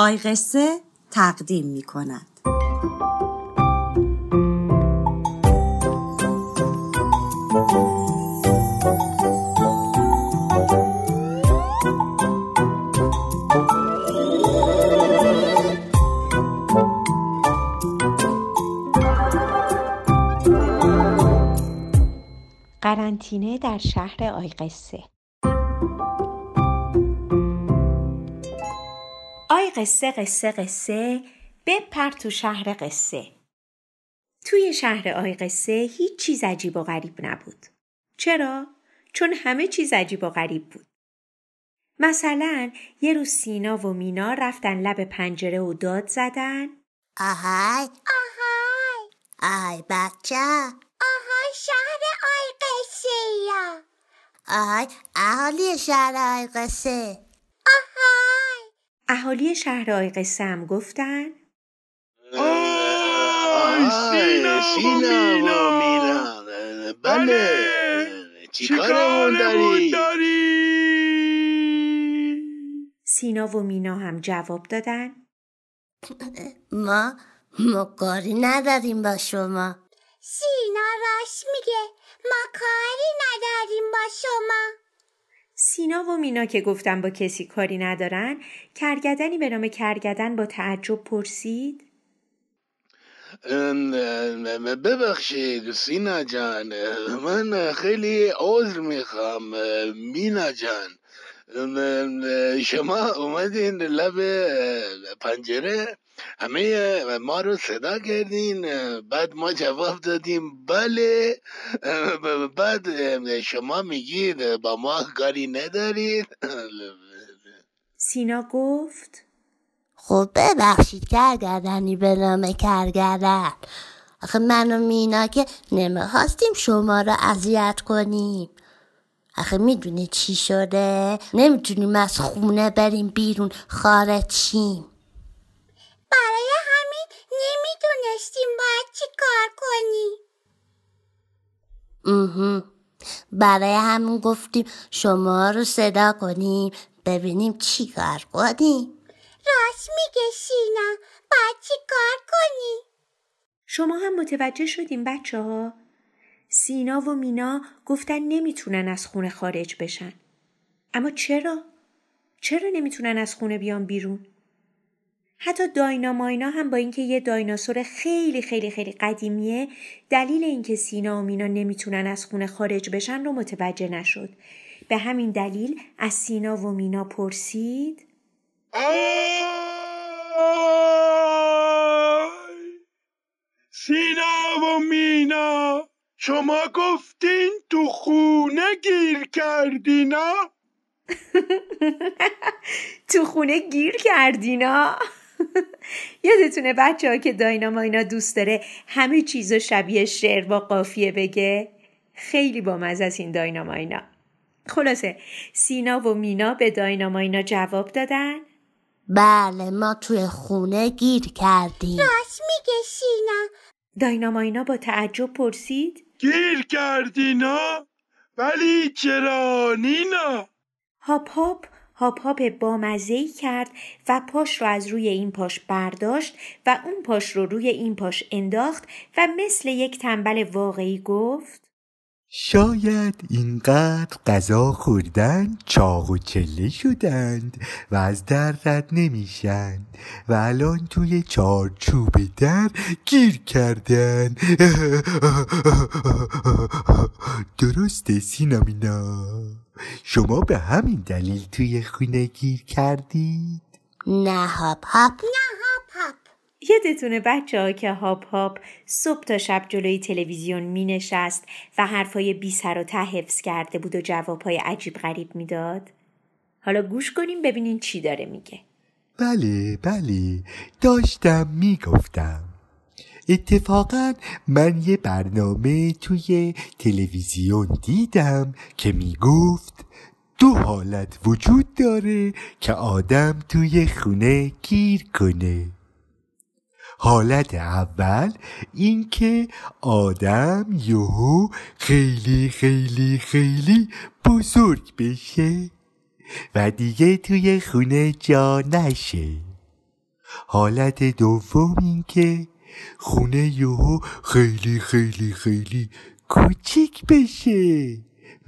آی قصه تقدیم می کند. قرنطینه در شهر آیقسه آی قصه قصه قصه بپر تو شهر قصه. توی شهر آی قصه هیچ چیز عجیب و غریب نبود. چرا؟ چون همه چیز عجیب و غریب بود. مثلا یه روز سینا و مینا رفتن لب پنجره و داد زدن. آهای. آهای. آهای بچه. آهای شهر آی قصه یا. آهای اهالی شهر آی قصه. اهالی شهر آی قصه هم گفتن؟ آی سینا و مینا. بله. چیکارمون داری؟ سینا و مینا هم جواب دادن. ما ما کاری نداریم با شما. سینا راست میگه ما کاری نداریم با شما. سینا و مینا که گفتن با کسی کاری ندارن کرگدنی به نام کرگدن با تعجب پرسید. ببخشید سینا جان من خیلی عذر می‌خوام مینا جان. شما اومدین لب پنجره؟ همه ما رو صدا کردین بعد ما جواب دادیم بله بعد شما میگید با ما کاری ندارید. سینا گفت خب ببخشید کرگردنی به نام کرگردن آخه من و مینا که نمی‌خواستیم شما رو اذیت کنیم. آخه می‌دونی چی شده؟ نمی‌تونیم از خونه بریم بیرون خارج شیم برای همین نمی‌دونستیم باید چی کار کنی اوه. برای همون گفتیم شما رو صدا کنیم ببینیم چی کار کنیم راست میگه سینا باید چی کار کنی شما هم متوجه شدیم بچه ها؟ سینا و مینا گفتن نمی‌تونن از خونه خارج بشن. اما چرا؟ چرا نمی‌تونن از خونه بیان بیرون؟ حتی دایناماینا هم با اینکه یه دایناسور خیلی خیلی خیلی قدیمیه دلیل اینکه سینا و مینا نمی‌تونن از خونه خارج بشن رو متوجه نشد. به همین دلیل از سینا و مینا پرسید. سینا و مینا شما گفتین تو خونه گیر کردینا تو خونه گیر کردینا یادتونه بچه ها که دایناماینا دوست داره همه چیزو شبیه شعر با قافیه بگه؟ خیلی بامزه از این دایناماینا خلاصه سینا و مینا به دایناماینا جواب دادن. بله ما توی خونه گیر کردیم. راست میگه سینا. دایناماینا با تعجب پرسید. گیر کردینا ولی چرا نینا؟ هاپ هاپ هاپ هاپ بامزهی کرد و پاش رو از روی این پاش برداشت و اون پاش رو روی این پاش انداخت و مثل یک تنبل واقعی گفت شاید اینقدر غذا خوردن چاق و چله شدند و از در رد نمیشن و الان توی چارچوب در گیر کردن. درسته سینامینا. شما به همین دلیل توی خونه گیر کردید؟ نه هاپ هاپ هاپ یادتونه بچه ها که هاپ هاپ صبح تا شب جلوی تلویزیون می نشست و حرفای بی سر و ته حفظ کرده بود و جوابهای عجیب غریب می‌داد؟ حالا گوش کنیم ببینین چی داره میگه. بله بله داشتم می‌گفتم اتفاقا من یه برنامه توی تلویزیون دیدم که می‌گفت دو حالت وجود داره که آدم توی خونه گیر کنه حالت اول اینکه آدم یهو خیلی خیلی خیلی بزرگ بشه و دیگه توی خونه جا نشه. حالت دوم این که خونه یهو خیلی خیلی خیلی کوچیک بشه.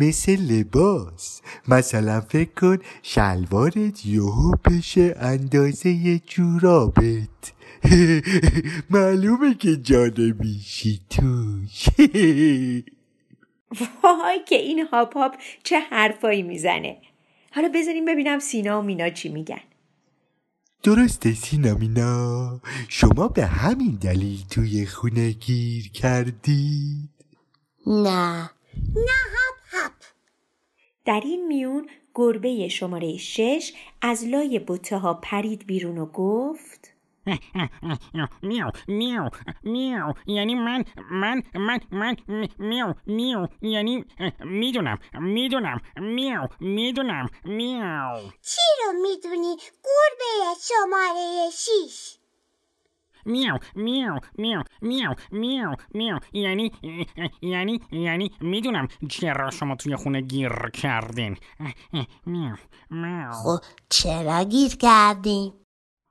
مثل لباس. مثلا فکر کن شلوارت یهو بشه اندازه جورابت. معلومه که جانه میشی توش. وای که این هاپ هاپ چه حرفایی می‌زنه. حالا بذاریم ببینم سینا و مینا چی میگن. درسته سینامینا شما به همین دلیل توی خونه گیر کردید. نه. نه هپ در این میون گربه شماره شش از لای بوته ها پرید بیرون و گفت میو میو میو یعنی من من من من میو میو یعنی می‌دونم می‌دونم. میو می‌دونم. میو چی رو می‌دونی؟ گربه شماره شیش میو میو میو میو میو میو یعنی یعنی یعنی می‌دونم چرا شما توی خونه گیر کردین میو میو خب چرا گیر کردیم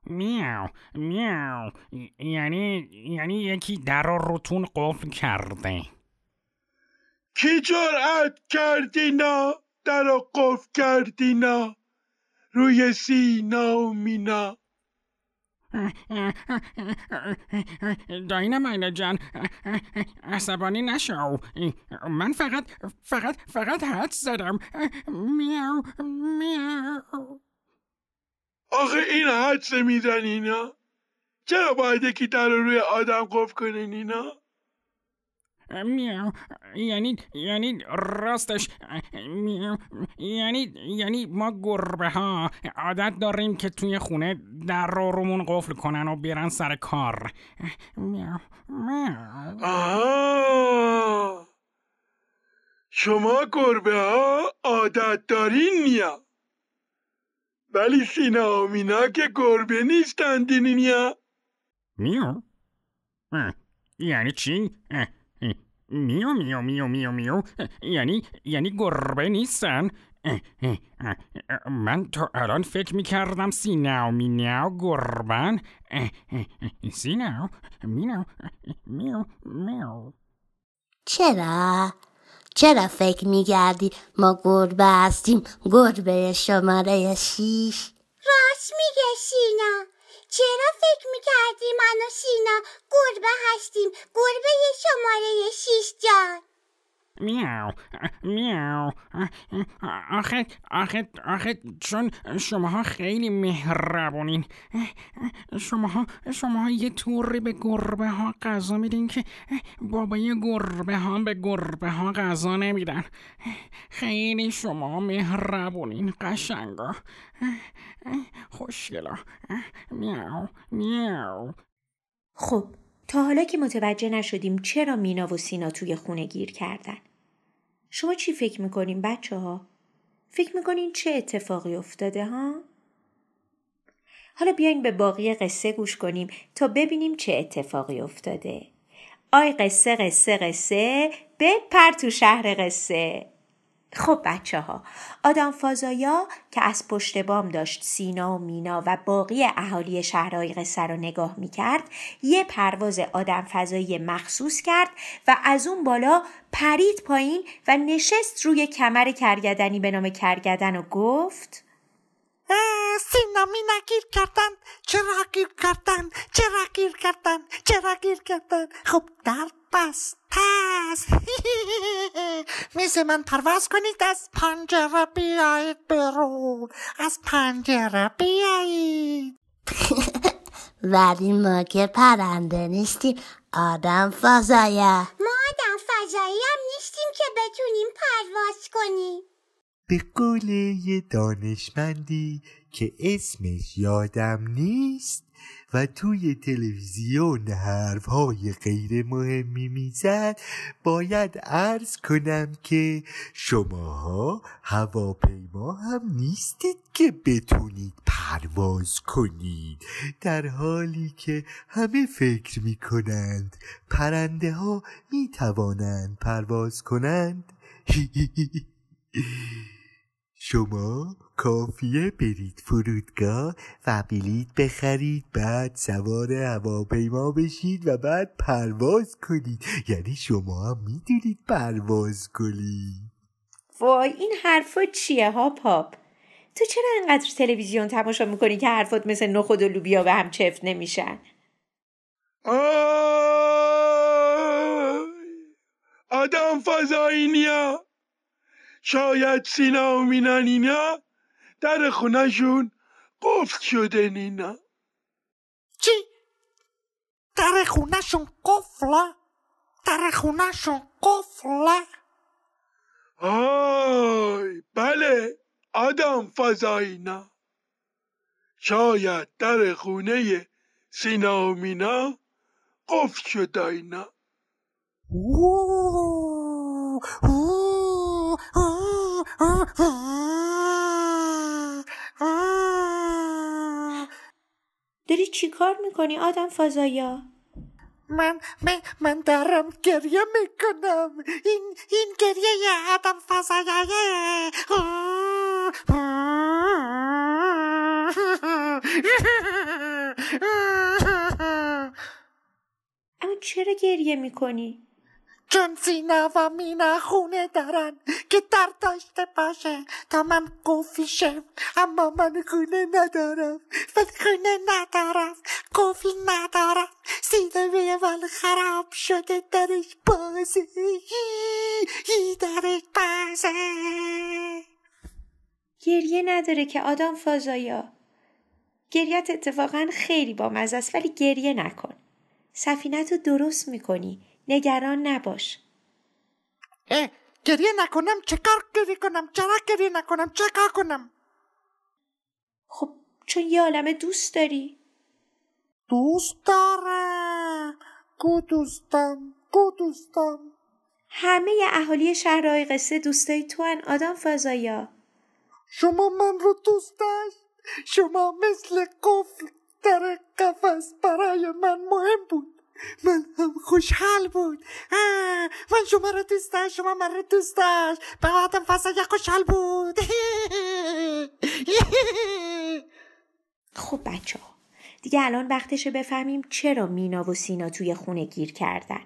میاو میاو یعنی یعنی یکی در رو روتون قفل کرده کی جرأت کردینا در رو قفل کردینا روی سینا و مینا داینا مینا جان عصبانی نشو. من فقط فقط فقط حد زدم. میاو میاو. آخه این حدس میزن اینا؟ چرا باید یکی در رو روی آدم قفل کنه نینا میاو یعنی یعنی راستش میاو یعنی یعنی ما گربه ها عادت داریم که توی خونه در رو رومون قفل کنن و بیرن سر کار. آها! شما گربه ها عادت دارین نیا. ولی سینا و مینا که گربه نیستند نیا. میو یعنی چی؟ میو میو میو میو میو یعنی یعنی گربه نیستن من تا الان فکر می‌کردم سینا و مینا گربن اه، اه، اه، سینا و مینا میو میو چرا؟ چرا فکر میگردی ما گربه هستیم گربه شماره شیش راست میگه سینا چرا فکر می‌کردی من و سینا گربه هستیم؟ گربه شماره شیش جان. میاو میاو آخه آخه آخه چون شماها خیلی مهربونین. شماها شماها یه طوری به گربه ها غذا میدین که بابای گربه ها به گربه ها غذا نمیدن. خیلی شما مهربونین قشنگا. خوشگلا. میاو میاو خب تا حالا که متوجه نشدیم چرا مینا و سینا توی خونه گیر کردن. شما چی فکر می‌کنین بچه ها؟ فکر می‌کنین چه اتفاقی افتاده ها؟ حالا بیاین به باقی قصه گوش کنیم تا ببینیم چه اتفاقی افتاده آی قصه قصه قصه بپر تو شهر قصه خب بچه ها آدم فازایا که از پشت بام داشت سینا و مینا و باقی اهالی شهرهای قصه رو نگاه می‌کرد یه پرواز آدم فضایی مخصوص کرد و از اون بالا پرید پایین و نشست روی کمر کرگدنی به نام کرگدن و گفت سینا مینا گیر کردن چرا گیر کردن چرا گیر کردن چرا گیر کردن؟ خب در بست پس میز من پرواز کنید؟ از پنجره بیایید برون از پنجره بیایید. ولی ما که پرنده نیستیم. آدم فضایه. ما آدم فضایی هم نیستیم که بتونیم پرواز کنیم. به قول یه دانشمندی که اسمش یادم نیست و توی تلویزیون حرفهای غیر مهمی می‌زد. باید عرض کنم که شماها هواپیما هم نیستید که بتونید پرواز کنید. در حالی که همه فکر می‌کنند پرنده ها می‌توانند پرواز کنند. شما کافیه برید فرودگاه و بلیط بخرید بعد سوار هواپیما بشید و بعد پرواز کنید. یعنی شما هم می‌دونید پرواز کنید. وای این حرفا چیه ها پاپ؟ تو چرا انقدر تلویزیون تماشا می‌کنی که حرفات مثل نخود و لوبیا به هم چفت نمیشن؟ آدم فضاینیا شاید سینا و مینا نینا؟ در خونهشون قفل شده نینا. چی؟ در خونهشون قفله در خونهشون قفله آی بله آدم فضایینا شاید در خونه سینا و مینا قفل شده اینا. اوه، اوه، اوه، اوه، اوه، اوه. داری چی کار می‌کنی آدم فضایا؟ من من من دارم گریه می‌کنم. این این گریه آدم فضایه اما چرا گریه می‌کنی؟ چون سینا و مینا خونه دارن که در داشته باشه. تا من شم اما من خونه ندارم. من خونه ندارم. قفل ندارم. سینه من خراب شده. درش بازه درش بازه گریه نداره که آدم فضایا گریت اتفاقا خیلی بامزه است ولی گریه نکن. سفینت رو درست می‌کنی. نگران نباش. اه گریه نکنم چه کار گریه کنم؟ چرا گریه نکنم؟ چه کار کنم؟ خب چون یه عالمه دوست داری. دوست دارم. کو دوستم؟ کو دوستم؟ همه اهالی شهرهای قصه دوستای تو ان آدم فضایا. شما من رو دوست داشت؟ شما مثل قفل در قفس برای من مهم بود. من هم خوشحال بود. آه، من شما رو دوست داشت شما من رو دوست داشت. به آدم خوشحال بود. خب بچه ها دیگه الان وقتشه بفهمیم چرا مینا و سینا توی خونه گیر کردن.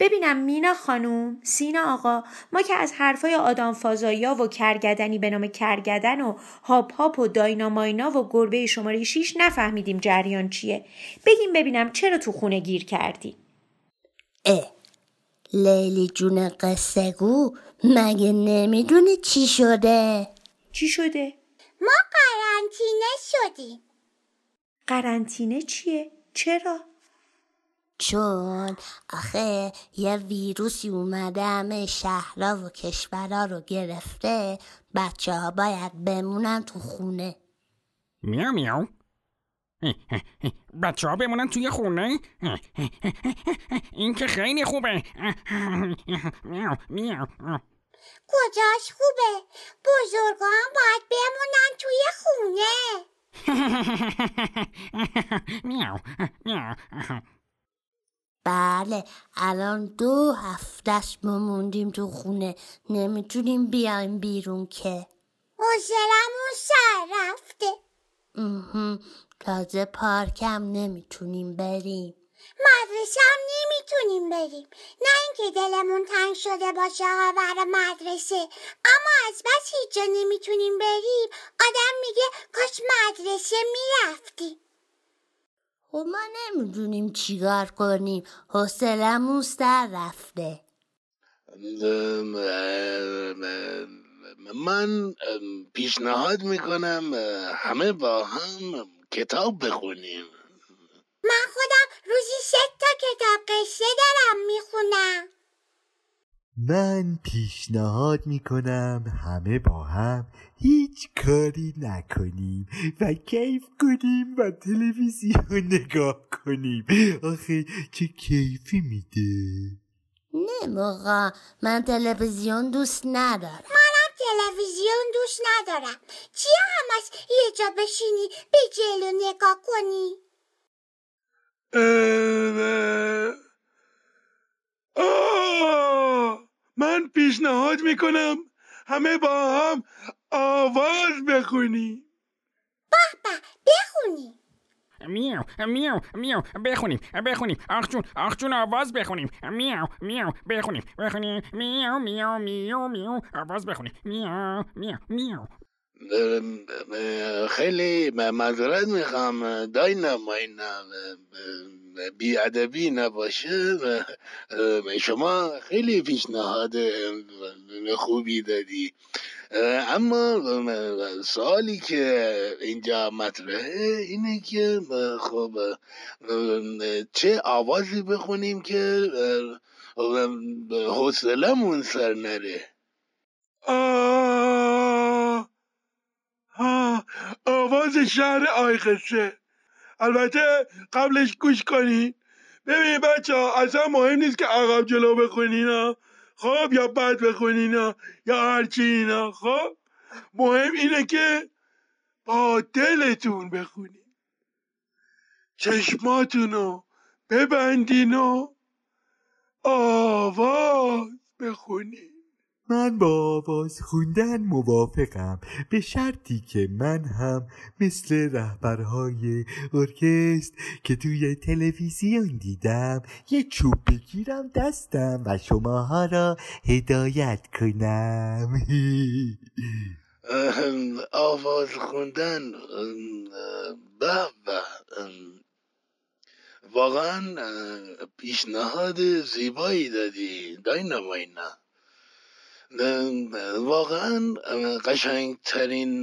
ببینم مینا خانوم سینا آقا ما که از حرفای آدم فازایا و کرگدنی به نام کرگدن و هاپ هاپ و دایناماینا و گربه شماره 6 نفهمیدیم جریان چیه. بگیم ببینم چرا تو خونه گیر کردی. اه لیلی جون قصه گو مگه نمی‌دونی چی شده؟ چی شده؟ ما قرنطینه شدیم. قرنطینه چیه؟ چرا؟ چون آخه یه ویروسی اومده همه شهرها و کشورها رو گرفته بچه ها باید بمونن تو خونه. میاو میاو بچه ها بمونن توی خونه؟ این که خیلی خوبه. میاو میاو کجاش خوبه؟ بزرگان باید بمونن توی خونه. میاو میاو بله الان دو هفتهش ما موندیم تو خونه. نمی‌تونیم بیایم بیرون که. حوصلمون سر رفته. تازه پارکم نمی‌تونیم بریم. مدرسه هم نمی‌تونیم بریم. نه اینکه دلمون تنگ شده باشه ها برای مدرسه اما از بس هیچ جا نمی‌تونیم بریم. آدم میگه کاش مدرسه می‌رفتیم خب ما نمی‌دونیم چیکار کنیم. حوصلمون سر رفته. من پیشنهاد می‌کنم همه با هم کتاب بخونیم. من خودم روزی سه تا کتاب قصه دارم می‌خونم. من پیشنهاد می‌کنم همه با هم هیچ کاری نکنیم و کیف کنیم و تلویزیون نگاه کنیم. آخه چه کیفی میده؟ نه موقع من تلویزیون دوست ندارم. منم تلویزیون دوست ندارم. چیه همش یه جا بشینی به جلو نگاه کنی؟ اه، آه، من پیشنهاد می‌کنم همه با هم آواز بخونیم به بخونیم میاو میاو میاو بخونیم بخونیم. آخ جون آخ جون آواز بخونیم. میاو میاو بخونیم. بخونیم. میاو میاو میاو میاو آواز بخونیم. میاو میاو میاو خیلی معذرت می‌خوام. داینا ماینا بیادبی نباشه. شما خیلی پیشنهاد خوبی دادی. اما سوالی که اینجا مطرحه اینه که خب چه آوازی بخونیم که حوصلمون سر نره آه آه آواز شهر آیقسه البته قبلش گوش کنین ببین بچه ها اصلا مهم نیست که عقب جلو بخونین ها خب یا بد بخونین ها یا هرچی اینا. خب مهم اینه که با دلتون بخونین چشماتونو ببندین و آواز بخونین من با آواز خوندن موافقم به شرطی که من هم مثل رهبرهای ارکست که توی تلویزیون دیدم یه چوب بگیرم دستم و شماها را هدایت کنم. آواز خوندن به واقعا پیشنهاد زیبایی دادی دایناماینا واقعا قشنگترین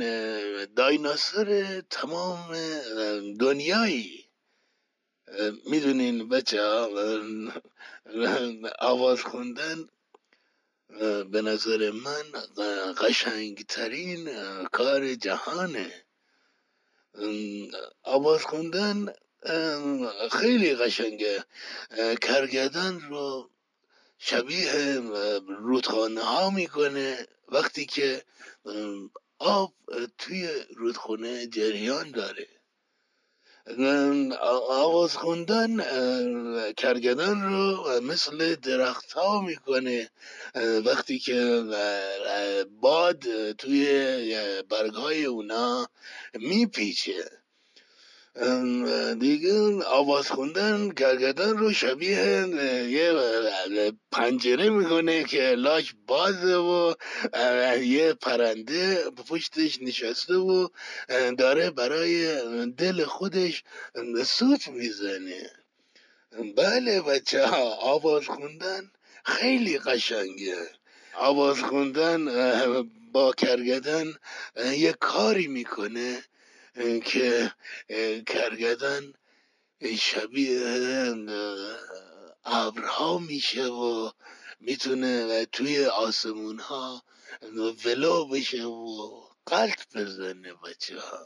دایناسور تمام دنیایی. می‌دونین بچه آواز خوندن به نظر من قشنگترین کار جهانه. آواز خوندن خیلی قشنگه. کرگدن رو شبیه رودخانه ها می‌کنه. وقتی که آب توی رودخانه جریان داره. آواز خوندن کرگدن رو مثل درخت ها می‌کنه وقتی که باد توی برگ های اونا میپیچه. دیگه آواز خوندن گرگدن رو شبیه یه پنجره می‌کنه که لاش بازه و یه پرنده پشتش نشسته و داره برای دل خودش سوت می‌زنه. بله بچه ها آواز خوندن خیلی قشنگه. آواز خوندن با کرگدن یه کاری می‌کنه. که کرگدن شبیه ابرها میشه و می‌تونه توی آسمون ها ولو بشه و قلط بزنه بچه ها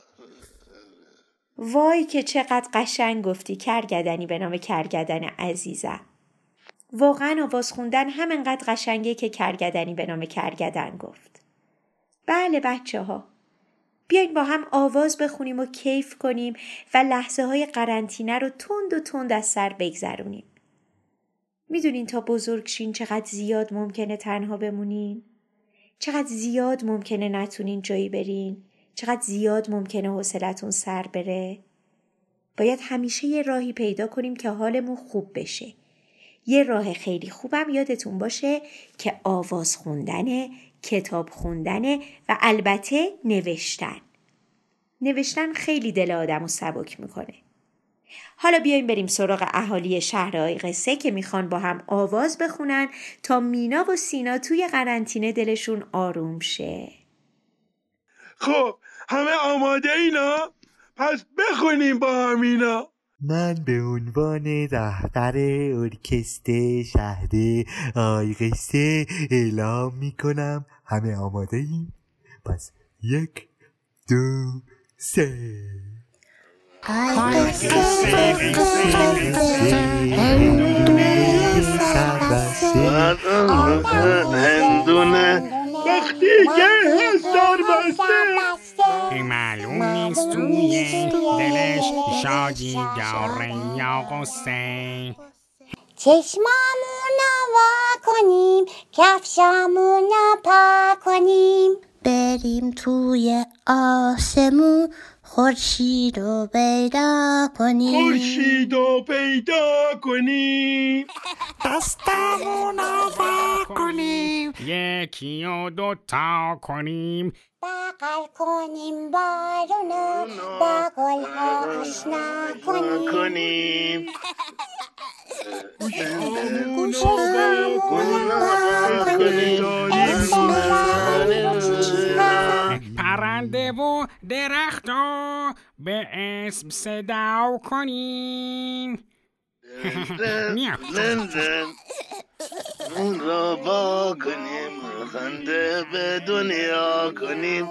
وای که چقدر قشنگ گفتی کرگدنی به نام کرگدن عزیزم. واقعا آواز خوندن همینقدر قشنگه که کرگدنی به نام کرگدن گفت. بله بچه ها بیاین با هم آواز بخونیم و کیف کنیم و لحظه های قرنطینه رو تند و تند از سر بگذرونیم. می‌دونین تا بزرگ شین چقدر زیاد ممکنه تنها بمونین؟ چقدر زیاد ممکنه نتونین جایی برین؟ چقدر زیاد ممکنه حوصلتون سر بره؟ باید همیشه یه راهی پیدا کنیم که حالمون خوب بشه. یه راه خیلی خوبم یادتون باشه که آواز خوندنه کتاب خوندنه و البته نوشتن. نوشتن خیلی دل آدم و سبک می‌کنه. حالا بیایم بریم سراغ اهالی شهرهای قصه که می‌خوان با هم آواز بخونن تا مینا و سینا توی قرنطینه دلشون آروم شه. خب همه آماده اینا؟ پس بخونیم با همینا من به عنوان رهبر ارکست شهر آیقسته اعلام می کنم همه آماده ایم؟ پس یک دو سه. هندونه وقتی که هستار بسته. معلوم نیست توی دلش شادی داره یا قصه چشمامون وا کنیم کفشامون پا کنیم. بریم توی آسمون خورشید رو پیدا کنیم خورشید رو پیدا کنیم. دستمون آوا کنیم. یکی و دوتا کنیم. بغل کنیم. بارونو با گلها آشنا کنیم. کنیم پرنده و درختو به اسم صدا کنیم میام. اون را با کنیم خنده به دنیا کنیم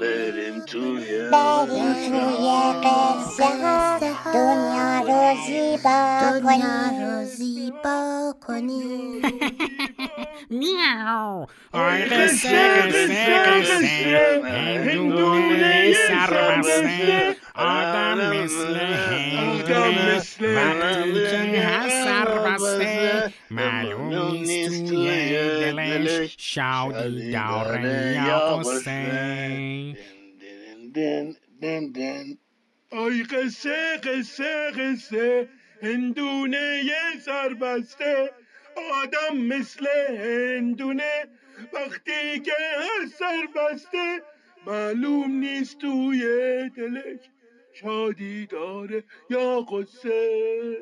بریم توی بریم توی قصه ها دنیا رو زیبا دنیا کنیم. رو زیبا کنیم. میاو. آی قصه قصه قصه هندونه سر بسته آدم مثل هندونه. وقتی که هست سر بسته معلوم نیست توی دلش شادی داره یا دن آی قصه قصه قصه هندونه یه سربسته آدم مثل هندونه وقتی که هر سربسته معلوم نیست توی دلش شادی داره یا قصه